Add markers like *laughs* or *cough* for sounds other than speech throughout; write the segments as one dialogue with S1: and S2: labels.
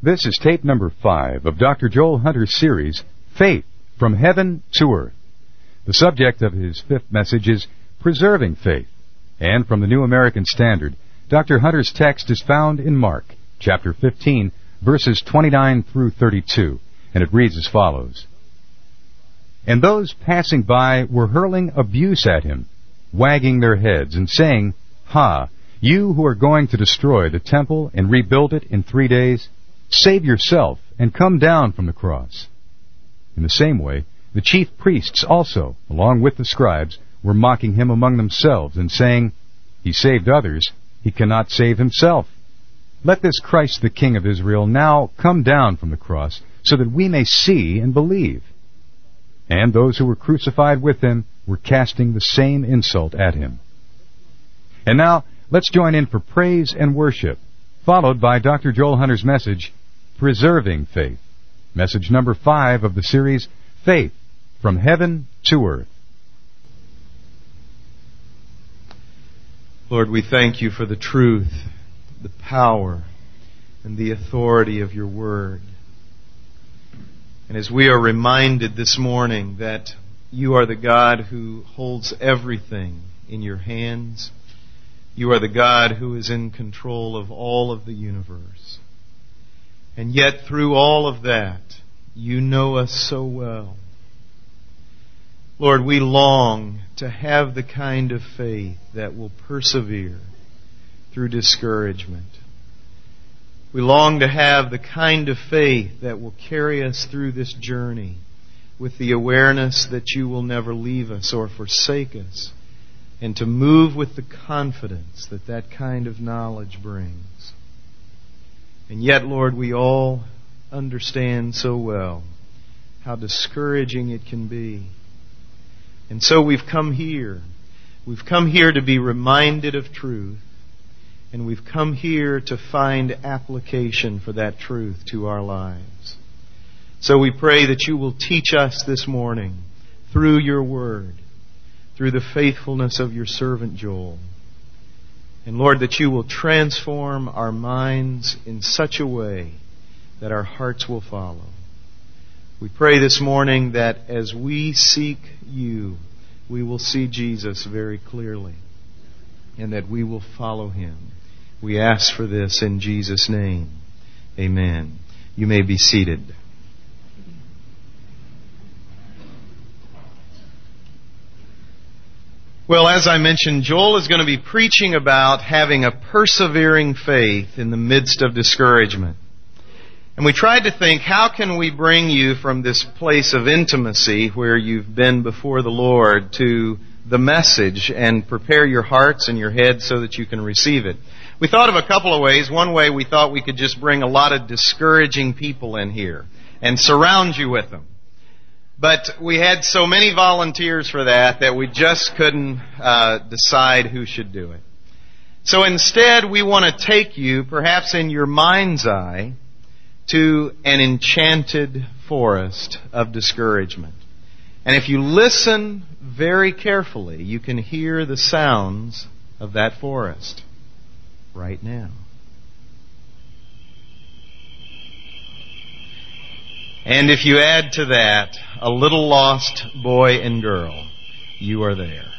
S1: This is tape number five of Dr. Joel Hunter's series, Faith from Heaven to Earth. The subject of his fifth message is Preserving Faith. And from the New American Standard, Dr. Hunter's text is found in Mark, chapter 15, verses 29 through 32, and it reads as follows. And those passing by were hurling abuse at him, wagging their heads, and saying, Ha, you who are going to destroy the temple and rebuild it in three days, Save yourself and come down from the cross. In the same way, the chief priests also, along with the scribes, were mocking him among themselves and saying, He saved others, he cannot save himself. Let this Christ the King of Israel now come down from the cross, so that we may see and believe. And those who were crucified with him were casting the same insult at him. And now, let's join in for praise and worship, followed by Dr. Joel Hunter's message, Preserving Faith. Message number five of the series, Faith from Heaven to Earth.
S2: Lord, we thank you for the truth, the power, and the authority of your word. And as we are reminded this morning that you are the God who holds everything in your hands, you are the God who is in control of all of the universe. And yet, through all of that, you know us so well. Lord, we long to have the kind of faith that will persevere through discouragement. We long to have the kind of faith that will carry us through this journey with the awareness that you will never leave us or forsake us, and to move with the confidence that that kind of knowledge brings. And yet, Lord, we all understand so well how discouraging it can be. And so we've come here. We've come here to be reminded of truth. And we've come here to find application for that truth to our lives. So we pray that you will teach us this morning through your word, through the faithfulness of your servant Joel. And Lord, that you will transform our minds in such a way that our hearts will follow. We pray this morning that as we seek you, we will see Jesus very clearly and that we will follow him. We ask for this in Jesus' name. Amen. You may be seated. Well, as I mentioned, Joel is going to be preaching about having a persevering faith in the midst of discouragement. And we tried to think, how can we bring you from this place of intimacy where you've been before the Lord to the message and prepare your hearts and your head so that you can receive it? We thought of a couple of ways. One way we thought we could just bring a lot of discouraging people in here and surround you with them. But we had so many volunteers for that that we just couldn't uh, decide who should do it. So instead, we want to take you, perhaps in your mind's eye, to an enchanted forest of discouragement. And if you listen very carefully, you can hear the sounds of that forest right now. And if you add to that a little lost boy and girl, you are there.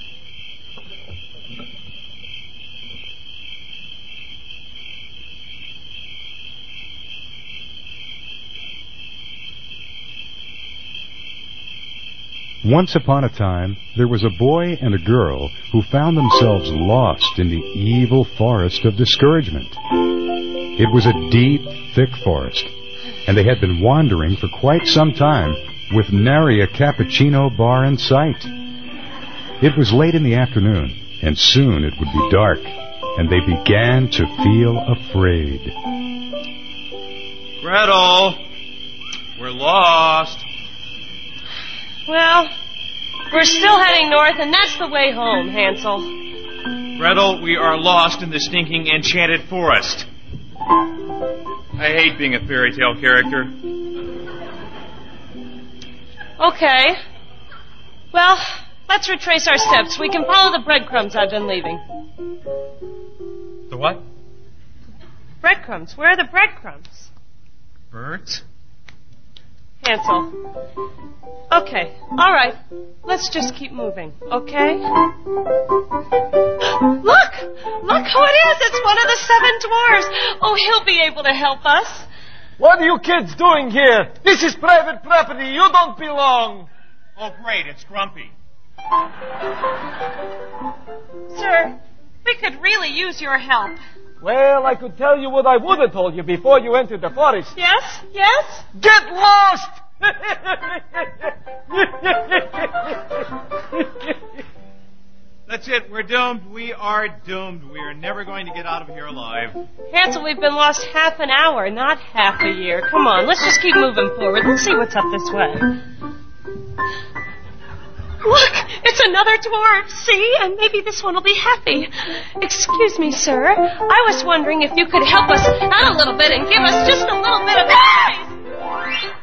S1: Once upon a time, there was a boy and a girl who found themselves lost in the evil forest of discouragement. It was a deep, thick forest, and they had been wandering for quite some time with nary a cappuccino bar in sight. It was late in the afternoon, and soon it would be dark, and they began to feel afraid.
S2: Gretel, we're lost.
S3: Well, we're still heading north, and that's the way home, Hansel.
S4: Gretel, we are lost in the stinking enchanted forest. I hate being a fairy tale character.
S3: Okay. Well, let's retrace our steps. We can follow the breadcrumbs I've been leaving.
S4: The what?
S3: Breadcrumbs. Where are the breadcrumbs?
S4: Bert?
S3: Hansel. Okay, all right. Let's just keep moving, okay? Look! Look who it is! It's one of the seven dwarfs! Oh, he'll be able to help us.
S5: What are you kids doing here? This is private property. You don't belong.
S4: Oh, great, it's Grumpy.
S3: Sir, we could really use your help.
S5: Well, I could tell you what I would have told you before you entered the forest.
S3: Yes? Yes?
S5: Get lost!
S4: That's it, we're doomed. We are doomed. We are never going to get out of here alive.
S3: Hansel, we've been lost half an hour, not half a year. Come on, let's just keep moving forward. Let's see what's up this way. Look, it's another dwarf. See? And maybe this one will be happy. Excuse me, sir. I was wondering if you could help us out a little bit and give us just a little bit of advice.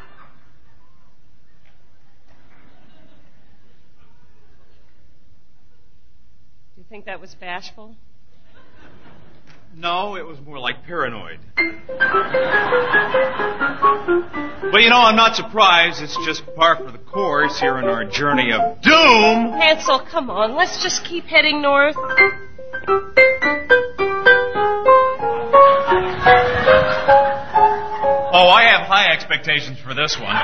S3: Think that was bashful?
S4: No, it was more like paranoid. But you know, I'm not surprised. It's just par for the course here in our journey of doom.
S3: Hansel, come on. Let's just keep heading north.
S4: Oh, I have high expectations for this one.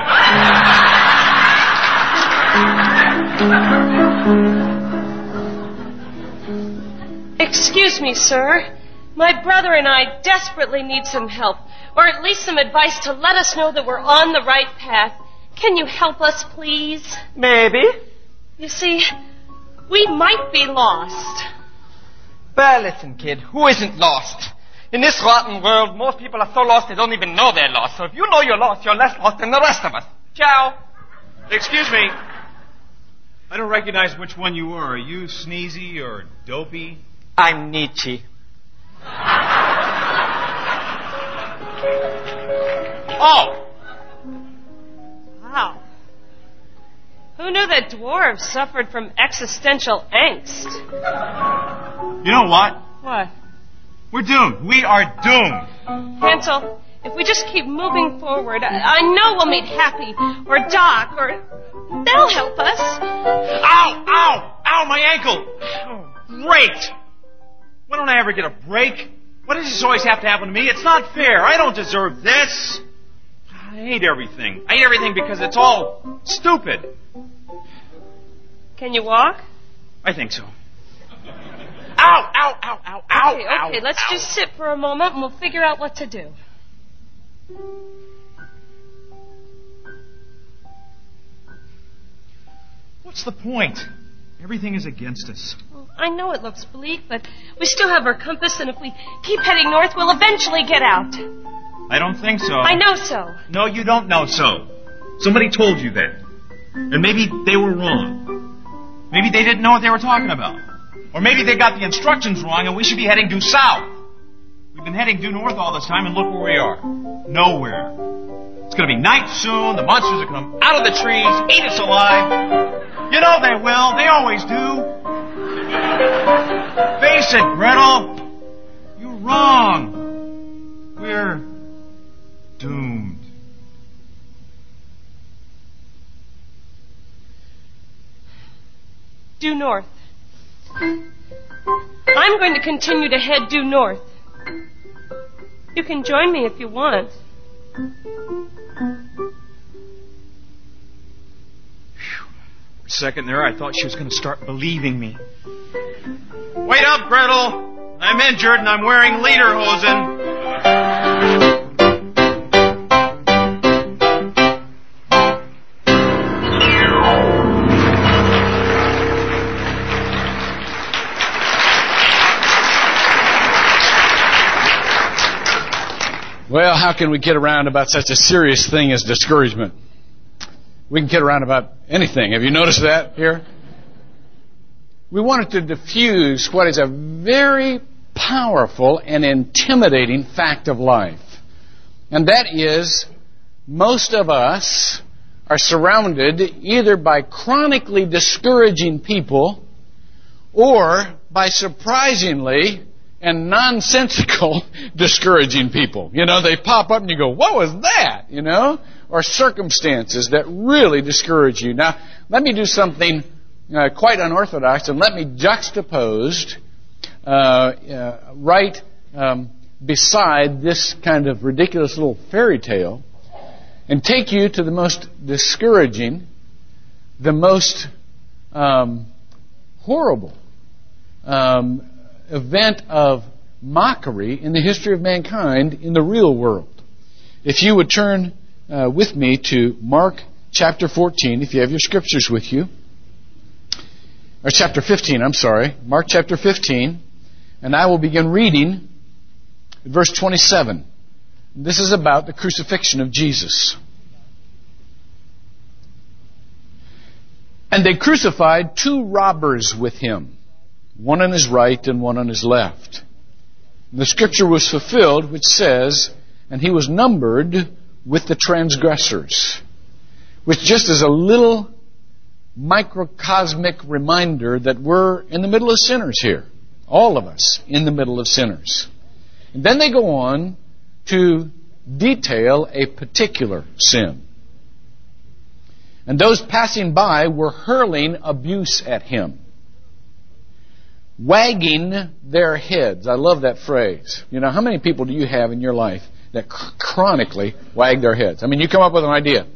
S4: *laughs*
S3: Excuse me, sir. My brother and I desperately need some help, or at least some advice to let us know that we're on the right path. Can you help us, please?
S5: Maybe.
S3: You see, we might be lost.
S5: Well, listen, kid. Who isn't lost? In this rotten world, most people are so lost they don't even know they're lost. So if you know you're lost, you're less lost than the rest of us. Ciao.
S4: Excuse me. I don't recognize which one you are. Are you Sneezy or Dopey?
S5: I'm Nietzsche.
S4: Oh!
S3: Wow. Who knew that dwarves suffered from existential angst?
S4: You know what?
S3: What?
S4: We're doomed. We are doomed.
S3: Hansel, if we just keep moving forward, I, I know we'll meet Happy or Doc or. They'll help us.
S4: Ow! Ow! Ow! My ankle! Oh, great! Why don't I ever get a break? Why does this always have to happen to me? It's not fair. I don't deserve this. I hate everything. I hate everything because it's all stupid.
S3: Can you walk?
S4: I think so. Ow! Ow! Ow! Ow! Ow!
S3: Okay,
S4: ow,
S3: okay, let's
S4: ow.
S3: just sit for a moment and we'll figure out what to do.
S4: What's the point? Everything is against us.
S3: I know it looks bleak, but we still have our compass, and if we keep heading north, we'll eventually get out.
S4: I don't think so.
S3: I know so.
S4: No, you don't know so. Somebody told you that. And maybe they were wrong. Maybe they didn't know what they were talking about. Or maybe they got the instructions wrong and we should be heading due south. We've been heading due north all this time and look where we are. Nowhere. It's gonna be night soon, the monsters are gonna come out of the trees, eat us alive. You know they will, they always do. It, Gretel. You're wrong. We're doomed.
S3: Due north. I'm going to continue to head due north. You can join me if you want.
S4: Second there, I thought she was going to start believing me. Wait up, Gretel! I'm injured and I'm wearing lederhosen.
S6: Well, how can we get around about such a serious thing as discouragement? We can get around about anything. Have you noticed that here? We wanted to diffuse what is a very powerful and intimidating fact of life. And that is, most of us are surrounded either by chronically discouraging people or by surprisingly and nonsensical *laughs* discouraging people. You know, they pop up and you go, what was that? You know? Or circumstances that really discourage you. Now, let me do something uh, quite unorthodox and let me juxtapose uh, uh, right um, beside this kind of ridiculous little fairy tale and take you to the most discouraging, the most um, horrible um, event of mockery in the history of mankind in the real world. If you would turn uh, with me to Mark chapter 14, if you have your scriptures with you, or chapter 15, I'm sorry, Mark chapter 15, and I will begin reading verse 27. This is about the crucifixion of Jesus. And they crucified two robbers with him, one on his right and one on his left. And the scripture was fulfilled, which says, And he was numbered with the transgressors. Which just is a little microcosmic reminder that we're in the middle of sinners here. All of us in the middle of sinners. And then they go on to detail a particular sin. And those passing by were hurling abuse at him. Wagging their heads. I love that phrase. You know, how many people do you have in your life that chronically wag their heads? I mean, you come up with an idea.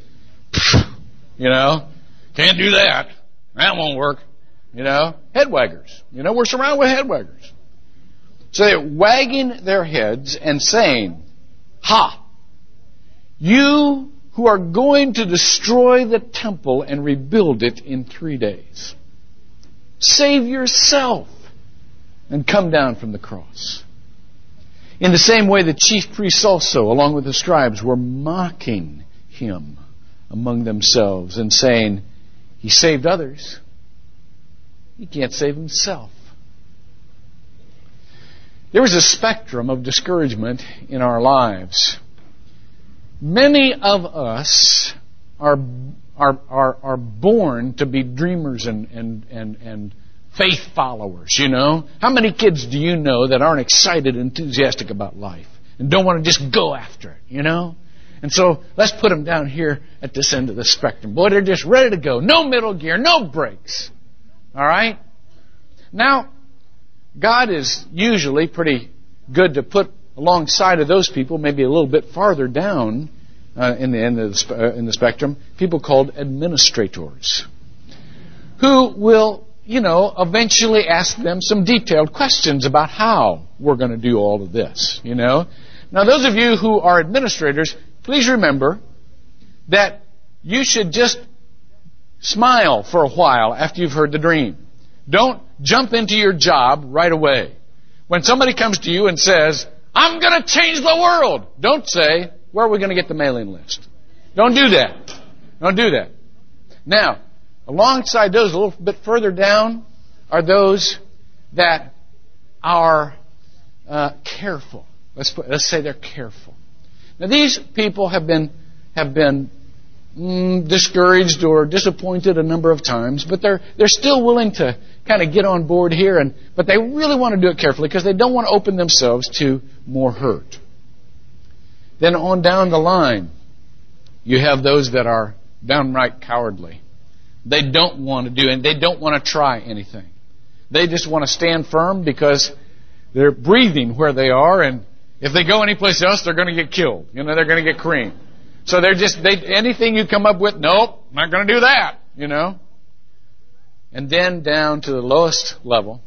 S6: You know, can't do that. That won't work. You know, head waggers. You know, we're surrounded with head waggers. So they're wagging their heads and saying, Ha! You who are going to destroy the temple and rebuild it in three days. Save yourself and come down from the cross. In the same way, the chief priests also, along with the scribes, were mocking him among themselves and saying, He saved others. He can't save himself. There is a spectrum of discouragement in our lives. Many of us are, are, are, are born to be dreamers and, and, and, and faith followers, you know? How many kids do you know that aren't excited, enthusiastic about life and don't want to just go after it, you know? And so let's put them down here at this end of the spectrum. Boy, they're just ready to go. No middle gear, no brakes. All right? Now, God is usually pretty good to put alongside of those people, maybe a little bit farther down uh, in, the, in, the, uh, in the spectrum, people called administrators, who will, you know, eventually ask them some detailed questions about how we're going to do all of this, you know. Now, those of you who are administrators, please remember that you should just smile for a while after you've heard the dream. Don't jump into your job right away. When somebody comes to you and says, I'm going to change the world, don't say, where are we going to get the mailing list? Don't do that. Don't do that. Now, alongside those, a little bit further down, are those that are uh, careful. Let's, put, let's say they're careful. Now, these people have been have been mm, discouraged or disappointed a number of times, but they're they're still willing to kind of get on board here, and but they really want to do it carefully because they don't want to open themselves to more hurt. Then on down the line, you have those that are downright cowardly. They don't want to do and they don't want to try anything. They just want to stand firm because they're breathing where they are, and if they go anyplace else, they're going to get killed. You know, they're going to get creamed. So they're just they anything you come up with, nope, not going to do that. You know and then down to the lowest level,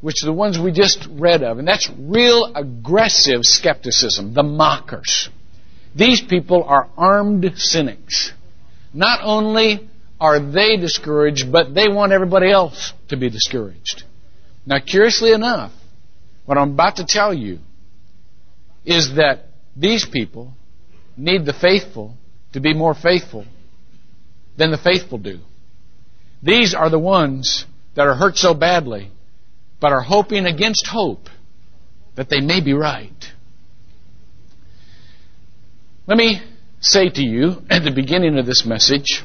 S6: which are the ones we just read of. And that's real aggressive skepticism, the mockers. These people are armed cynics. Not only are they discouraged, but they want everybody else to be discouraged. Now, curiously enough, what I'm about to tell you is that these people need the faithful to be more faithful than the faithful do. These are the ones that are hurt so badly, but are hoping against hope that they may be right. Let me say to you *clears throat* at the beginning of this message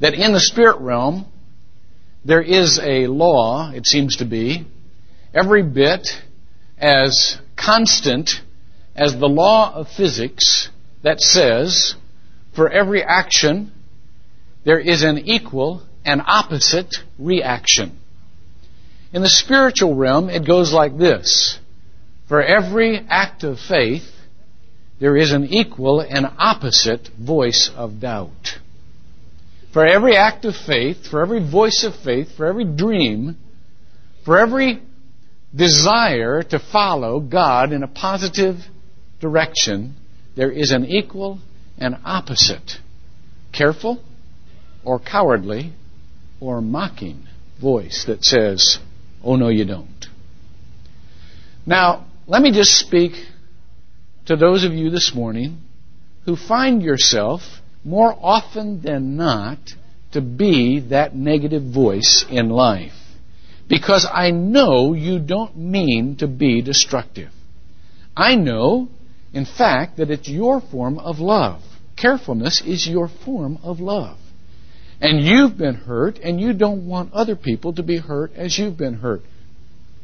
S6: that in the spirit realm, there is a law, it seems to be, every bit as constant as the law of physics that says for every action there is an equal and opposite reaction. In the spiritual realm, it goes like this. For every act of faith, there is an equal and opposite voice of doubt. For every act of faith, for every voice of faith, for every dream, for every desire to follow God in a positive direction, there is an equal and opposite. Careful or cowardly or mocking voice that says, Oh, no, you don't. Now, let me just speak to those of you this morning who find yourself more often than not to be that negative voice in life. Because I know you don't mean to be destructive. I know, in fact, that it's your form of love. Carefulness is your form of love. And you've been hurt, and you don't want other people to be hurt as you've been hurt.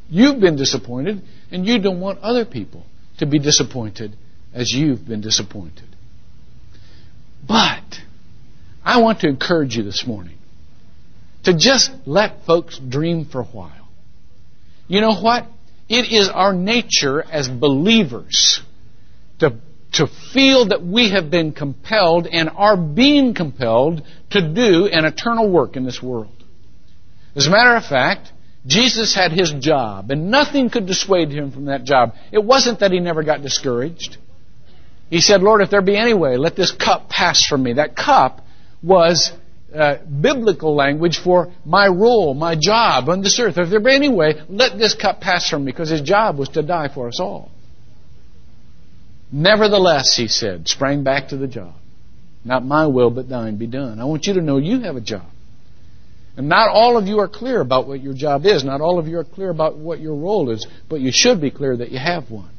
S6: You've been disappointed, and you don't want other people to be disappointed as you've been disappointed. But I want to encourage you this morning to just let folks dream for a while. You know what? It is our nature as believers to, to feel that we have been compelled and are being compelled to do an eternal work in this world. As a matter of fact, Jesus had his job, and nothing could dissuade him from that job. It wasn't that he never got discouraged. He said, Lord, if there be any way, let this cup pass from me. That cup was uh, biblical language for my role, my job on this earth. If there be any way, let this cup pass from me, because his job was to die for us all. Nevertheless, he said, sprang back to the job. Not my will, but thine be done. I want you to know you have a job. And not all of you are clear about what your job is. Not all of you are clear about what your role is, but you should be clear that you have one.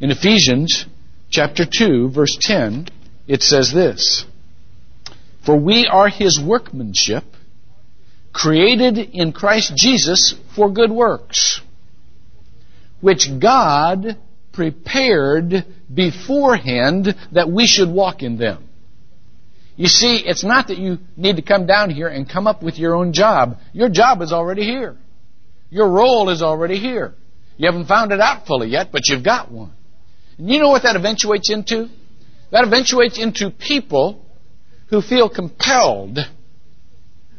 S6: In Ephesians chapter 2, verse 10, it says this For we are his workmanship, created in Christ Jesus for good works, which God prepared beforehand that we should walk in them. You see, it's not that you need to come down here and come up with your own job. Your job is already here. Your role is already here. You haven't found it out fully yet, but you've got one. And you know what that eventuates into? That eventuates into people who feel compelled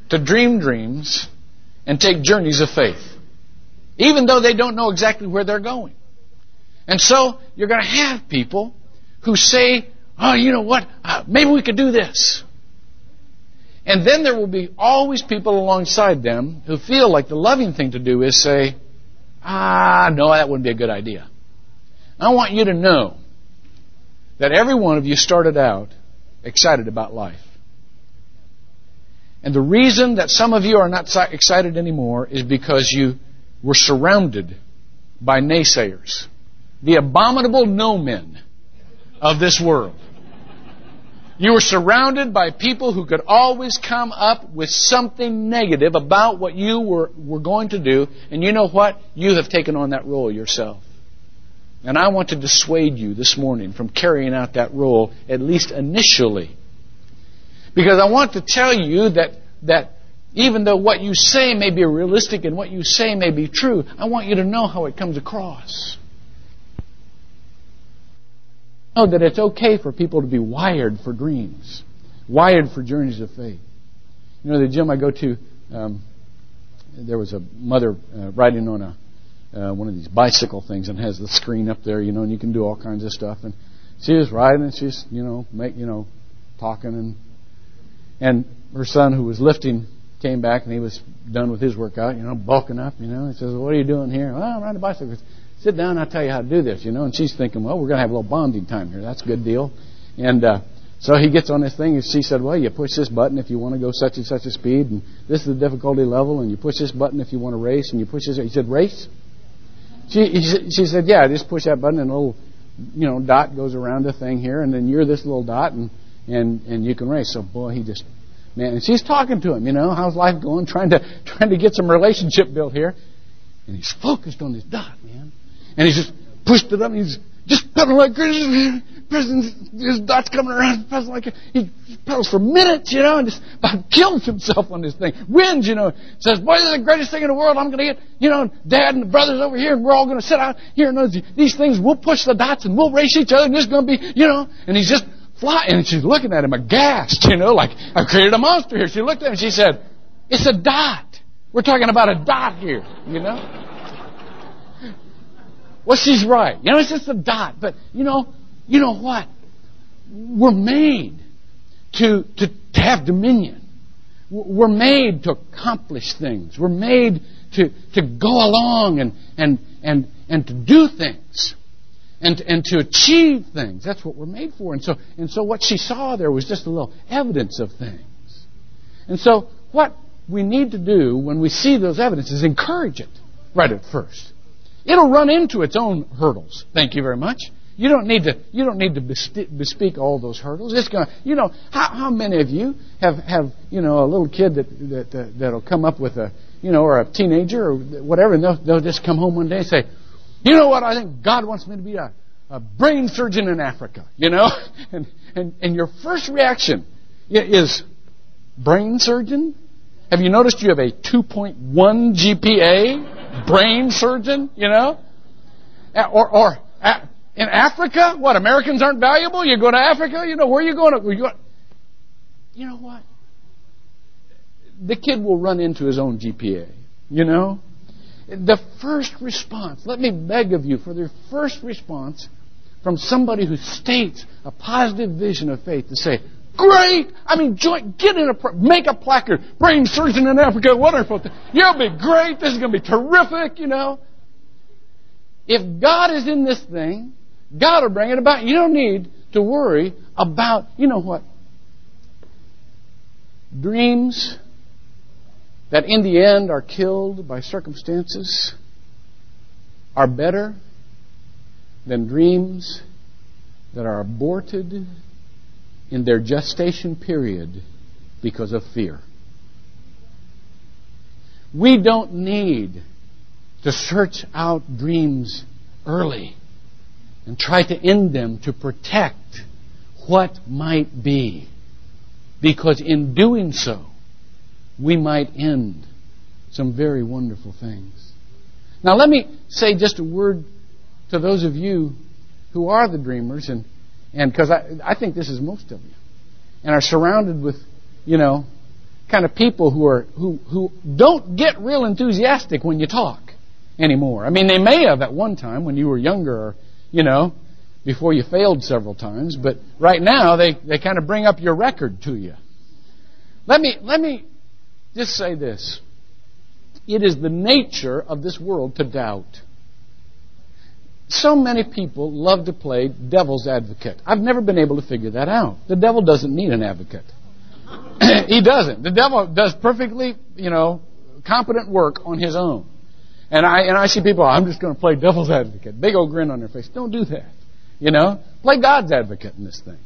S6: to dream dreams and take journeys of faith, even though they don't know exactly where they're going. And so you're going to have people who say oh, you know what? Uh, maybe we could do this. And then there will be always people alongside them who feel like the loving thing to do is say, ah, no, that wouldn't be a good idea. I want you to know that every one of you started out excited about life. And the reason that some of you are not excited anymore is because you were surrounded by naysayers. The abominable no men of this world. You were surrounded by people who could always come up with something negative about what you were, were going to do, and you know what? You have taken on that role yourself. And I want to dissuade you this morning from carrying out that role, at least initially. Because I want to tell you that, that even though what you say may be realistic and what you say may be true, I want you to know how it comes across know that it's okay for people to be wired for dreams, wired for journeys of faith. You know, the gym I go to, um, there was a mother uh, riding on a uh, one of these bicycle things and has the screen up there, you know, and you can do all kinds of stuff. And she was riding and she's, you know, make, you know, talking and and her son who was lifting came back and he was done with his workout, you know, bulking up, you know. He says, "What are you doing here?" Well, I'm riding a bicycle sit down, I'll tell you how to do this, you know. And she's thinking, well, we're going to have a little bonding time here. That's a good deal. And uh, so he gets on this thing, and she said, well, you push this button if you want to go such and such a speed, and this is the difficulty level, and you push this button if you want to race, and you push this. He said, race? She, she said, yeah, just push that button, and a little, you know, dot goes around the thing here, and then you're this little dot, and and and you can race. So boy, he just man, and she's talking to him, you know, how's life going, *laughs* trying to trying to get some relationship built here. And he's focused on this dot, man. And he's just pushed it up and he's just pedaling like crazy. *laughs* President, his dot's coming around, pedaling like he pedals for minutes, you know, and just about *laughs* kills himself on this thing. Wins, you know, says, "Boy, this is the greatest thing in the world. I'm going to get, you know, Dad and the brothers over here, and we're all going to sit out here and those, these things. We'll push the dots and we'll race each other, and it's going to be, you know." And he's just flying, and she's looking at him aghast, you know, like I've created a monster here. She looked at him and she said, "It's a dot. We're talking about a dot here, you know." Well, she's right. You know, it's just a dot. But, you know, you know what? We're made to, to, to have dominion. We're made to accomplish things. We're made to, to go along and, and, and, and to do things. And, and to achieve things. That's what we're made for. And so, and so what she saw there was just a little evidence of things. And so what we need to do when we see those evidences is encourage it right at first. It'll run into its own hurdles. Thank you very much. You don't need to. You don't need to bespeak all those hurdles. It's going. You know how, how many of you have have you know a little kid that that, that that'll come up with a you know or a teenager or whatever, and they'll they'll just come home one day and say, you know what? I think God wants me to be a, a brain surgeon in Africa. You know, *laughs* and and and your first reaction is brain surgeon. Have you noticed you have a 2.1 GPA? brain surgeon, you know? Or, or in Africa, what, Americans aren't valuable? You go to Africa, you know, where are you going? To, you, going you know what? The kid will run into his own GPA, you know? The first response, let me beg of you for the first response from somebody who states a positive vision of faith to say, Great! I mean, join, get in a, make a placard. Brain surgeon in Africa, wonderful. You'll be great. This is going to be terrific, you know. If God is in this thing, God will bring it about. You don't need to worry about, you know what? Dreams that in the end are killed by circumstances are better than dreams that are aborted in their gestation period because of fear. We don't need to search out dreams early and try to end them to protect what might be. Because in doing so, we might end some very wonderful things. Now, let me say just a word to those of you who are the dreamers and and because I, I think this is most of you, and are surrounded with, you know, kind of people who are who who don't get real enthusiastic when you talk anymore. I mean, they may have at one time when you were younger, or you know, before you failed several times, but right now they they kind of bring up your record to you. Let me let me just say this. It is the nature of this world to doubt. So many people love to play devil's advocate. I've never been able to figure that out. The devil doesn't need an advocate. *clears throat* he doesn't. The devil does perfectly, you know, competent work on his own. And I and I see people, I'm just going to play devil's advocate. Big old grin on their face. Don't do that. You know, play God's advocate in this thing.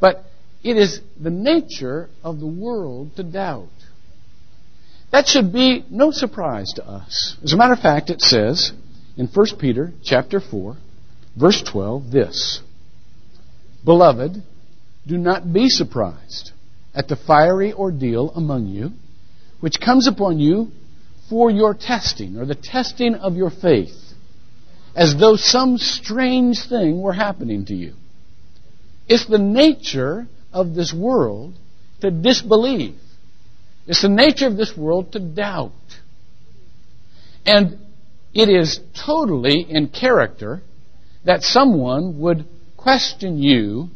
S6: But it is the nature of the world to doubt. That should be no surprise to us. As a matter of fact, it says in 1 Peter chapter 4, verse 12 this Beloved, do not be surprised at the fiery ordeal among you, which comes upon you for your testing, or the testing of your faith, as though some strange thing were happening to you. It's the nature of this world to disbelieve. It's the nature of this world to doubt. And it is totally in character that someone would question you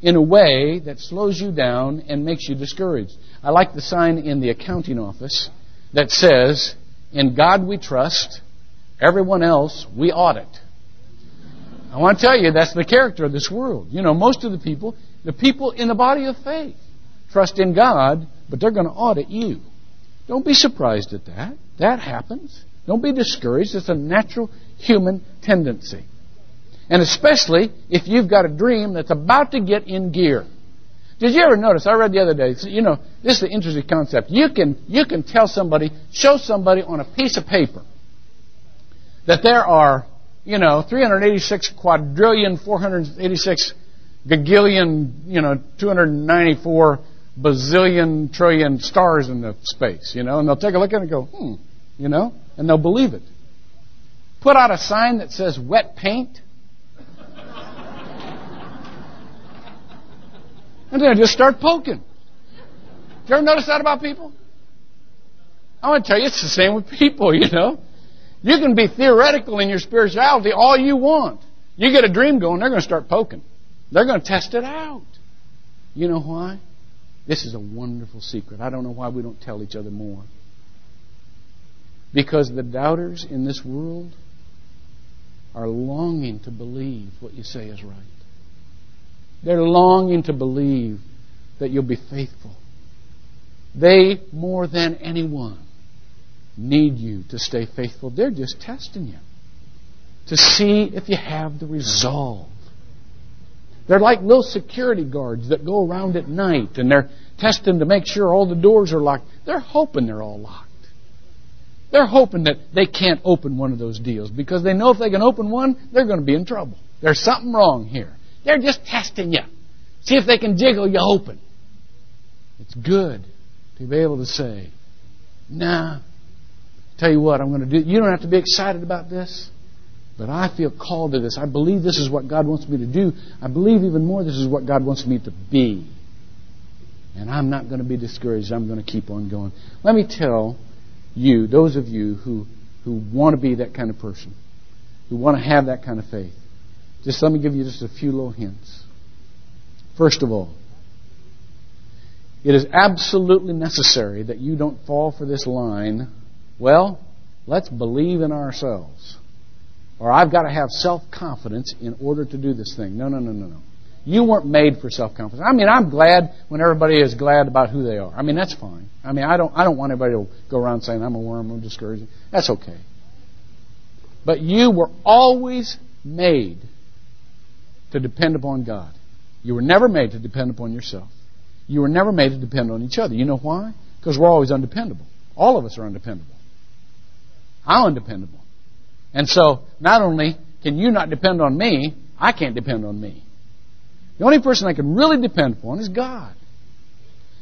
S6: in a way that slows you down and makes you discouraged. I like the sign in the accounting office that says, In God we trust, everyone else we audit. I want to tell you that's the character of this world. You know, most of the people, the people in the body of faith, trust in God, but they're going to audit you. Don't be surprised at that. That happens. Don't be discouraged. It's a natural human tendency. And especially if you've got a dream that's about to get in gear. Did you ever notice? I read the other day. You know, this is the interesting concept. You can you can tell somebody, show somebody on a piece of paper, that there are, you know, 386 quadrillion, 486 gagillion, you know, 294 bazillion trillion stars in the space, you know, and they'll take a look at it and go, hmm, you know, and they'll believe it. Put out a sign that says wet paint. And then I just start poking. You ever notice that about people? I want to tell you, it's the same with people, you know. You can be theoretical in your spirituality all you want. You get a dream going, they're going to start poking. They're going to test it out. You know why? This is a wonderful secret. I don't know why we don't tell each other more. Because the doubters in this world are longing to believe what you say is right. They're longing to believe that you'll be faithful. They, more than anyone, need you to stay faithful. They're just testing you to see if you have the resolve. They're like little security guards that go around at night and they're testing to make sure all the doors are locked. They're hoping they're all locked. They're hoping that they can't open one of those deals because they know if they can open one, they're going to be in trouble. There's something wrong here. They're just testing you. See if they can jiggle you open. It's good to be able to say, nah, tell you what, I'm going to do. You don't have to be excited about this. But I feel called to this. I believe this is what God wants me to do. I believe even more this is what God wants me to be. And I'm not going to be discouraged. I'm going to keep on going. Let me tell you, those of you who, who want to be that kind of person, who want to have that kind of faith, just let me give you just a few little hints. First of all, it is absolutely necessary that you don't fall for this line, well, let's believe in ourselves. Or I've got to have self confidence in order to do this thing. No, no, no, no, no. You weren't made for self confidence. I mean, I'm glad when everybody is glad about who they are. I mean, that's fine. I mean, I don't, I don't want anybody to go around saying I'm a worm, I'm discouraging. That's okay. But you were always made to depend upon God. You were never made to depend upon yourself. You were never made to depend on each other. You know why? Because we're always undependable. All of us are undependable. I'm undependable. And so, not only can you not depend on me, I can't depend on me. The only person I can really depend upon is God.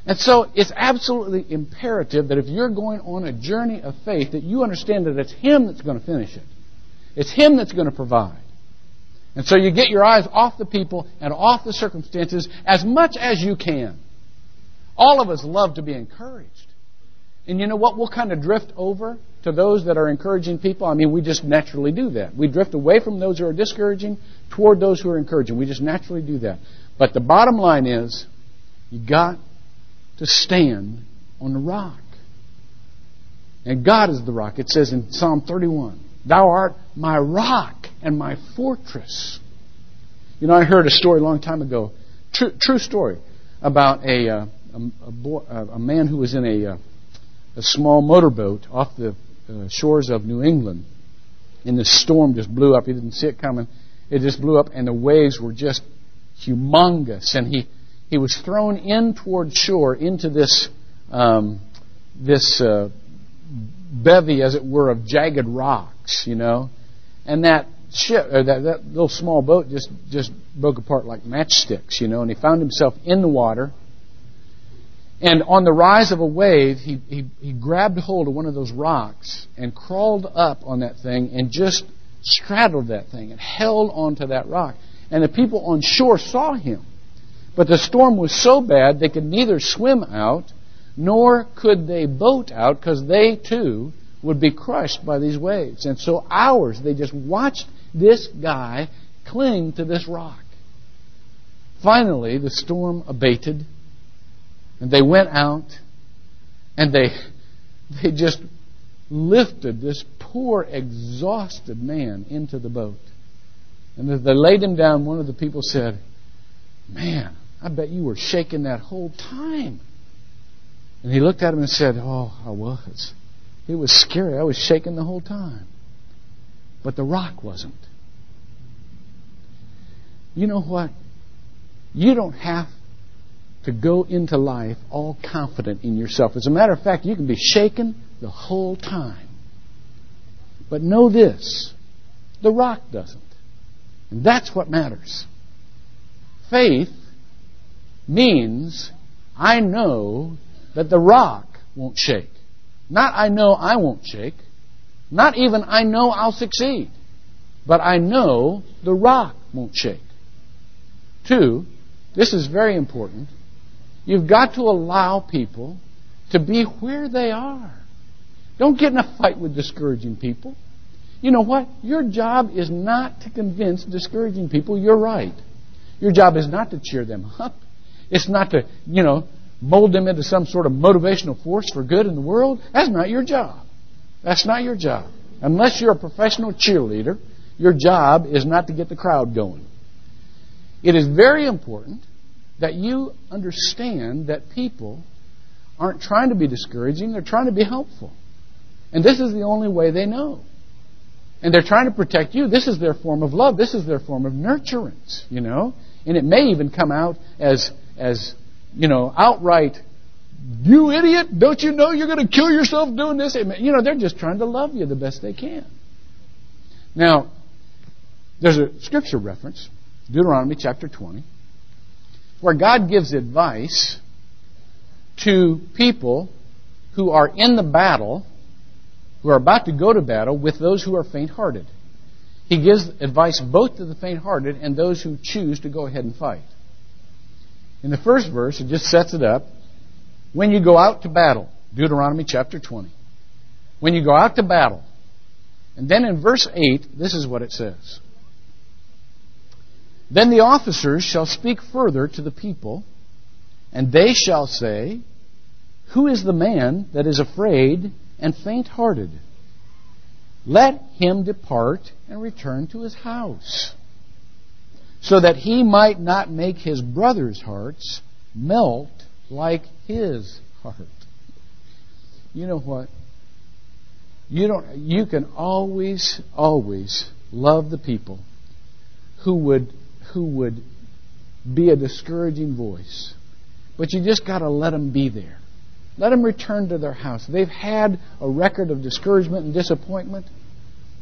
S6: And so it's absolutely imperative that if you're going on a journey of faith, that you understand that it's Him that's going to finish it. It's Him that's going to provide. And so you get your eyes off the people and off the circumstances as much as you can. All of us love to be encouraged. And you know what? We'll kind of drift over to those that are encouraging people. I mean, we just naturally do that. We drift away from those who are discouraging toward those who are encouraging. We just naturally do that. But the bottom line is, you got to stand on the rock. And God is the rock. It says in Psalm 31, Thou art my rock and my fortress. You know, I heard a story a long time ago, true, true story, about a, uh, a, a, boy, a, man who was in a, uh, a small motorboat off the uh, shores of New England, and the storm just blew up. He didn't see it coming. It just blew up, and the waves were just humongous. And he he was thrown in toward shore into this um, this uh, bevy, as it were, of jagged rocks, you know, and that ship, or that, that little small boat, just just broke apart like matchsticks, you know, and he found himself in the water and on the rise of a wave, he, he, he grabbed hold of one of those rocks and crawled up on that thing and just straddled that thing and held onto that rock. And the people on shore saw him. But the storm was so bad they could neither swim out nor could they boat out because they too would be crushed by these waves. And so hours they just watched this guy cling to this rock. Finally, the storm abated and they went out and they, they just lifted this poor, exhausted man into the boat. And as they laid him down, one of the people said, Man, I bet you were shaking that whole time. And he looked at him and said, Oh, I was. It was scary. I was shaking the whole time. But the rock wasn't. You know what? You don't have to go into life all confident in yourself. As a matter of fact, you can be shaken the whole time. But know this The rock doesn't. And that's what matters. Faith means I know that the rock won't shake. Not I know I won't shake. Not even I know I'll succeed. But I know the rock won't shake. Two, this is very important. You've got to allow people to be where they are. Don't get in a fight with discouraging people. You know what? Your job is not to convince discouraging people you're right. Your job is not to cheer them up. It's not to, you know, mold them into some sort of motivational force for good in the world. That's not your job. That's not your job. Unless you're a professional cheerleader, your job is not to get the crowd going. It is very important that you understand that people aren't trying to be discouraging, they're trying to be helpful. And this is the only way they know. And they're trying to protect you. This is their form of love. This is their form of nurturance, you know? And it may even come out as, as you know, outright, you idiot, don't you know you're going to kill yourself doing this? You know, they're just trying to love you the best they can. Now, there's a scripture reference, Deuteronomy chapter 20, where God gives advice to people who are in the battle, who are about to go to battle with those who are faint hearted. He gives advice both to the faint hearted and those who choose to go ahead and fight. In the first verse, it just sets it up. When you go out to battle, Deuteronomy chapter 20. When you go out to battle. And then in verse 8, this is what it says. Then the officers shall speak further to the people, and they shall say, Who is the man that is afraid and faint hearted? Let him depart and return to his house, so that he might not make his brothers' hearts melt like his heart. You know what? You don't you can always always love the people who would who would be a discouraging voice. But you just got to let them be there. Let them return to their house. They've had a record of discouragement and disappointment.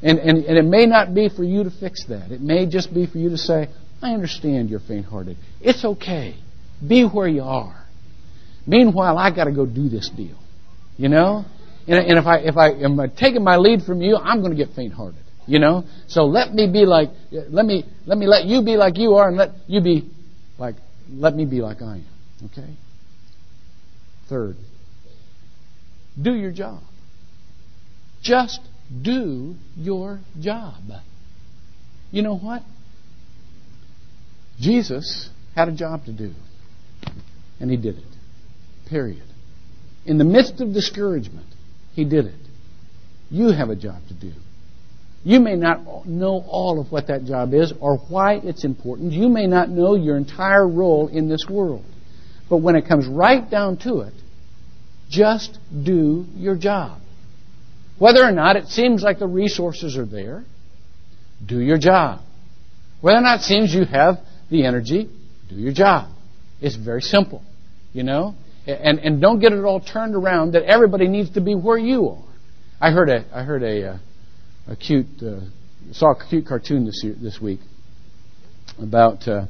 S6: And, and, and it may not be for you to fix that. It may just be for you to say, I understand you're faint hearted. It's okay. Be where you are. Meanwhile, I got to go do this deal. You know? And, and if I if I am taking my lead from you, I'm going to get faint hearted. You know? So let me be like let me let me let you be like you are and let you be like let me be like I am. Okay? Third, do your job. Just do your job. You know what? Jesus had a job to do. And he did it. Period. In the midst of discouragement, he did it. You have a job to do. You may not know all of what that job is or why it's important. You may not know your entire role in this world. But when it comes right down to it, just do your job. Whether or not it seems like the resources are there, do your job. Whether or not it seems you have the energy, do your job. It's very simple, you know? And, and don't get it all turned around that everybody needs to be where you are. I heard a, I heard a, uh, a cute, uh, saw a cute cartoon this year, this week about uh,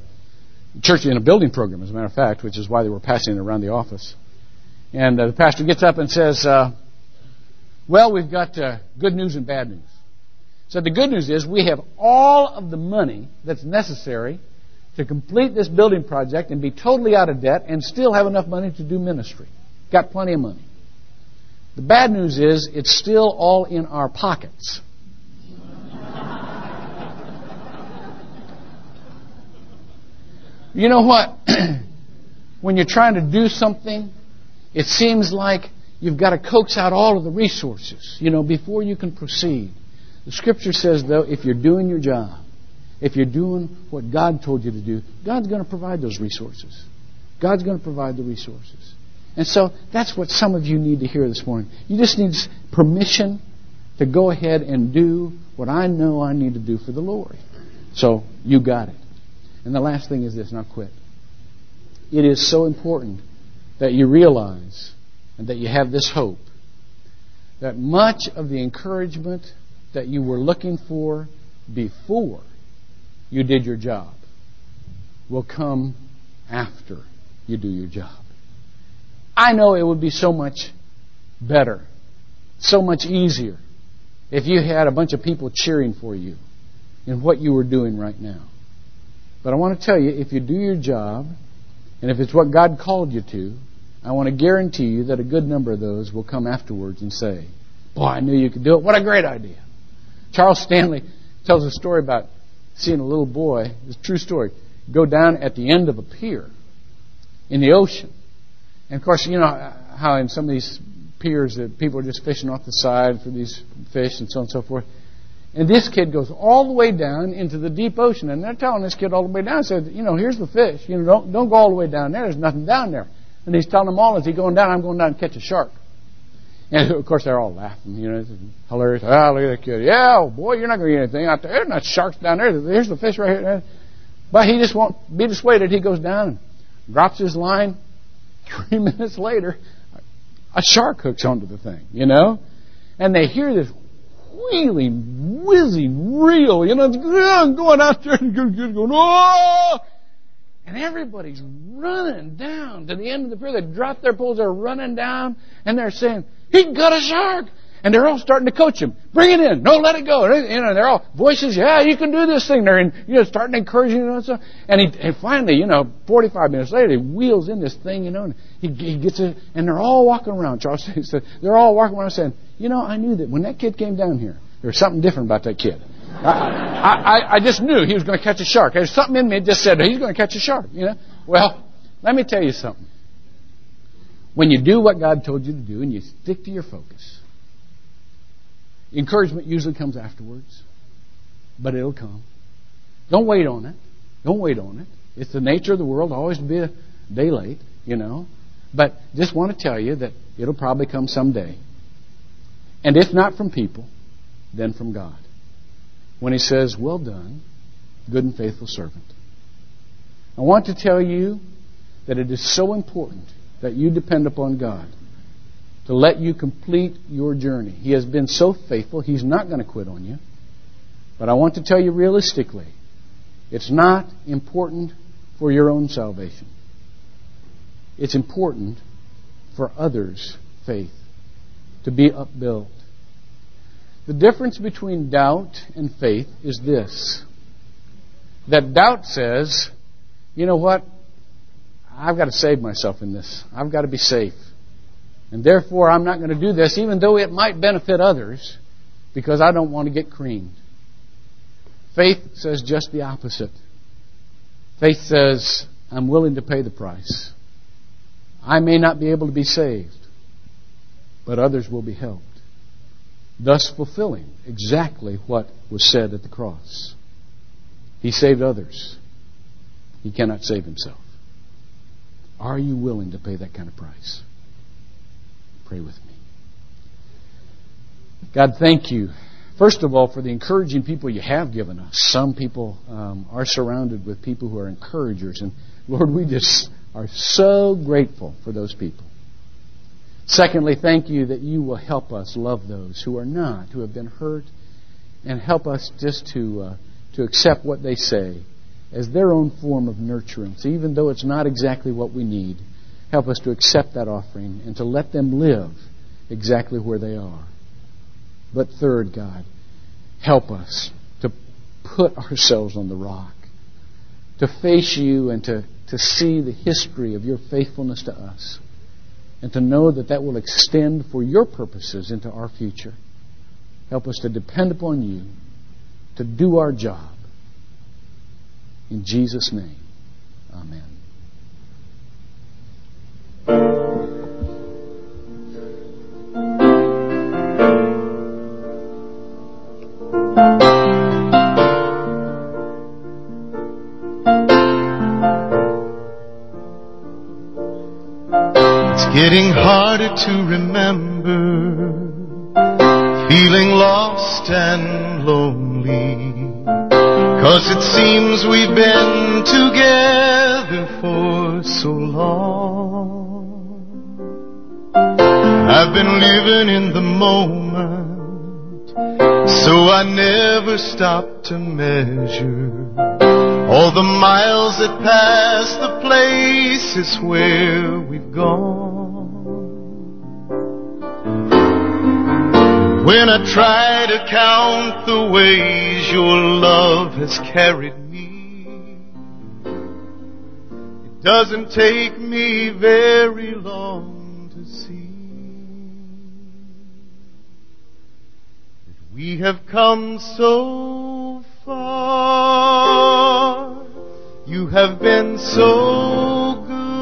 S6: church in a building program, as a matter of fact, which is why they were passing it around the office. And uh, the pastor gets up and says, uh, "Well, we've got uh, good news and bad news." So the good news is we have all of the money that's necessary to complete this building project and be totally out of debt and still have enough money to do ministry. Got plenty of money. The bad news is it's still all in our pockets. you know what? *clears throat* when you're trying to do something, it seems like you've got to coax out all of the resources, you know, before you can proceed. The scripture says, though, if you're doing your job, if you're doing what God told you to do, God's going to provide those resources. God's going to provide the resources. And so that's what some of you need to hear this morning. You just need permission to go ahead and do what I know I need to do for the Lord. So you got it. And the last thing is this, not quit. It is so important that you realize and that you have this hope that much of the encouragement that you were looking for before you did your job will come after you do your job. I know it would be so much better, so much easier if you had a bunch of people cheering for you in what you were doing right now. But I want to tell you, if you do your job, and if it's what God called you to, I want to guarantee you that a good number of those will come afterwards and say, Boy, I knew you could do it. What a great idea. Charles Stanley tells a story about seeing a little boy, it's a true story, go down at the end of a pier in the ocean. And of course, you know how in some of these piers that people are just fishing off the side for these fish and so on and so forth. And this kid goes all the way down into the deep ocean, and they're telling this kid all the way down, said, you know, here's the fish. You know, don't don't go all the way down there. There's nothing down there. And he's telling them all as he's going down, I'm going down to catch a shark. And of course they're all laughing, you know, it's hilarious. Ah, look at that kid. Yeah, oh, boy, you're not going to get anything out there. There's not sharks down there. Here's the fish right here. But he just won't be dissuaded. He goes down and drops his line. *laughs* Three minutes later, a shark hooks onto the thing, you know? And they hear this wheeling, whizzing reel, you know, going out there and going, oh! And everybody's running down to the end of the pier. They drop their poles, they're running down, and they're saying, he got a shark! And they're all starting to coach him. Bring it in. No, let it go. You know, they're all voices. Yeah, you can do this thing. They're in, you know, starting to encourage you and stuff. And he, and finally, you know, 45 minutes later, he wheels in this thing, you know, and he, he gets it, and they're all walking around. Charles *laughs* said, they're all walking around saying, you know, I knew that when that kid came down here, there was something different about that kid. I, I, I just knew he was going to catch a shark. There's something in me that just said he's going to catch a shark. You know. Well, let me tell you something. When you do what God told you to do and you stick to your focus, encouragement usually comes afterwards, but it'll come. Don't wait on it. Don't wait on it. It's the nature of the world always to be a day late, you know. But just want to tell you that it'll probably come someday. And if not from people, then from God. When He says, Well done, good and faithful servant. I want to tell you that it is so important that you depend upon God to let you complete your journey. He has been so faithful, He's not going to quit on you. But I want to tell you realistically, it's not important for your own salvation. It's important for others' faith to be upbuilt. The difference between doubt and faith is this that doubt says, you know what? I've got to save myself in this. I've got to be safe. And therefore, I'm not going to do this, even though it might benefit others, because I don't want to get creamed. Faith says just the opposite. Faith says, I'm willing to pay the price. I may not be able to be saved, but others will be helped. Thus fulfilling exactly what was said at the cross. He saved others. He cannot save himself. Are you willing to pay that kind of price? Pray with me. God, thank you. First of all, for the encouraging people you have given us. Some people um, are surrounded with people who are encouragers. And Lord, we just are so grateful for those people. Secondly, thank you that you will help us love those who are not, who have been hurt, and help us just to, uh, to accept what they say as their own form of nurturance, even though it's not exactly what we need. Help us to accept that offering and to let them live exactly where they are. But third, God, help us to put ourselves on the rock, to face you and to, to see the history of your faithfulness to us, and to know that that will extend for your purposes into our future. Help us to depend upon you, to do our job. In Jesus' name, amen.
S2: To remember, feeling lost and lonely. Cause it seems we've been together for so long. I've been living in the moment, So I never stop to measure all the miles that pass the places where we've gone. When I try to count the ways your love has carried me, it doesn't take me very long to see that we have come so far. You have been so good.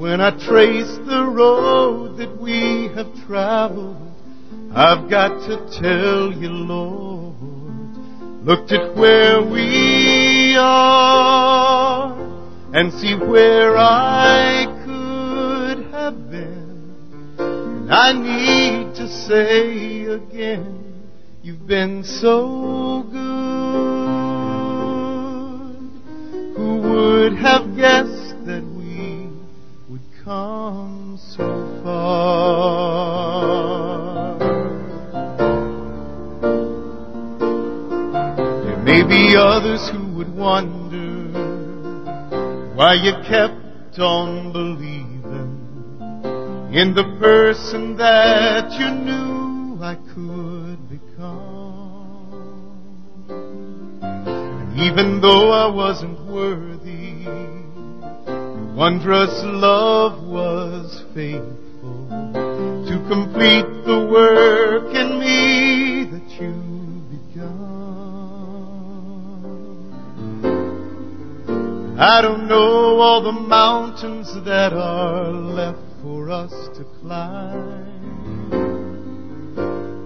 S2: When I trace the road that we have traveled, I've got to tell you, Lord, looked at where we are and see where I could have been. And I need to say again, you've been so good. Who would have guessed that we would come so far? There may be others who would wonder why you kept on believing in the person that you knew I could become. And even though I wasn't worthy, your wondrous love was faithful to complete the work in me I don't know all the mountains that are left for us to climb,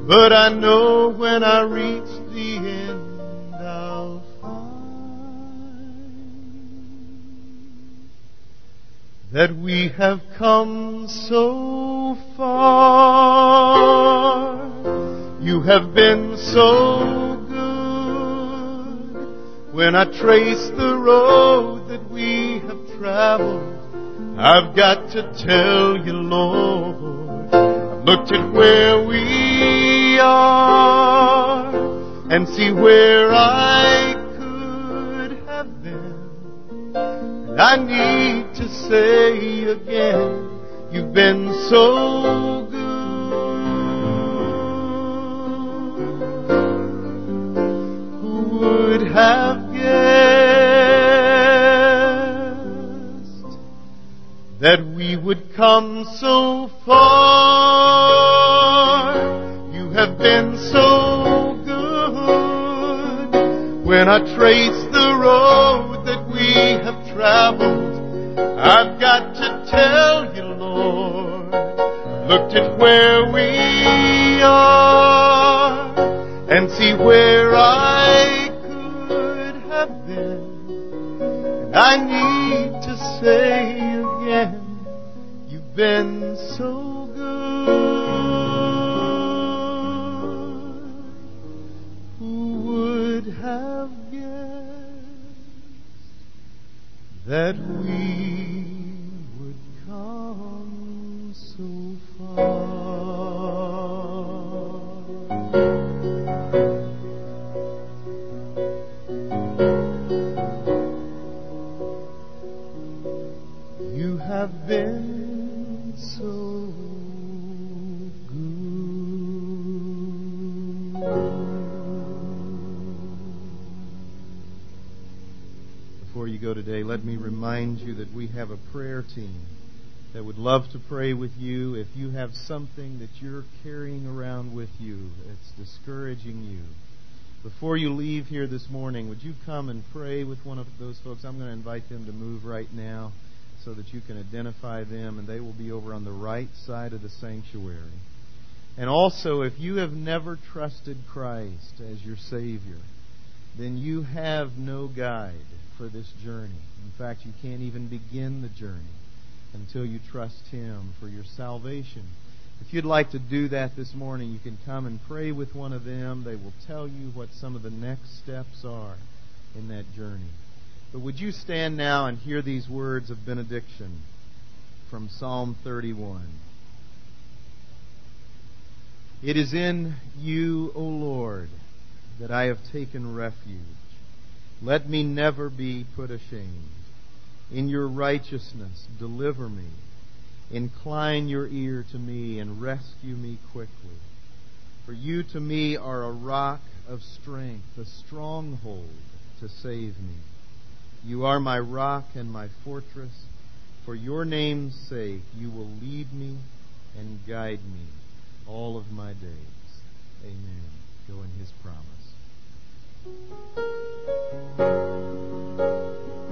S2: but I know when I reach the end I'll find that we have come so far. You have been so. When I trace the road that we have traveled, I've got to tell you, Lord, I've looked at where we are and see where I could have been. And I need to say again, you've been so that we would come so far? You have been so good. When I trace the road that we have traveled, I've got to tell you, Lord, looked at where we are and see where I been so good. Who would have guessed that we team that would love to pray with you if you have something that you're carrying around with you that's discouraging you. Before you leave here this morning, would you come and pray with one of those folks? I'm going to invite them to move right now so that you can identify them, and they will be over on the right side of the sanctuary. And also, if you have never trusted Christ as your Savior, then you have no guide for this journey. In fact, you can't even begin the journey until you trust Him for your salvation. If you'd like to do that this morning, you can come and pray with one of them. They will tell you what some of the next steps are in that journey. But would you stand now and hear these words of benediction from Psalm 31? It is in you, O Lord, that I have taken refuge. Let me never be put ashamed. In your righteousness, deliver me. Incline your ear to me and rescue me quickly. For you to me are a rock of strength, a stronghold to save me. You are my rock and my fortress. For your name's sake, you will lead me and guide me all of my days. Amen. Go in his promise. thank you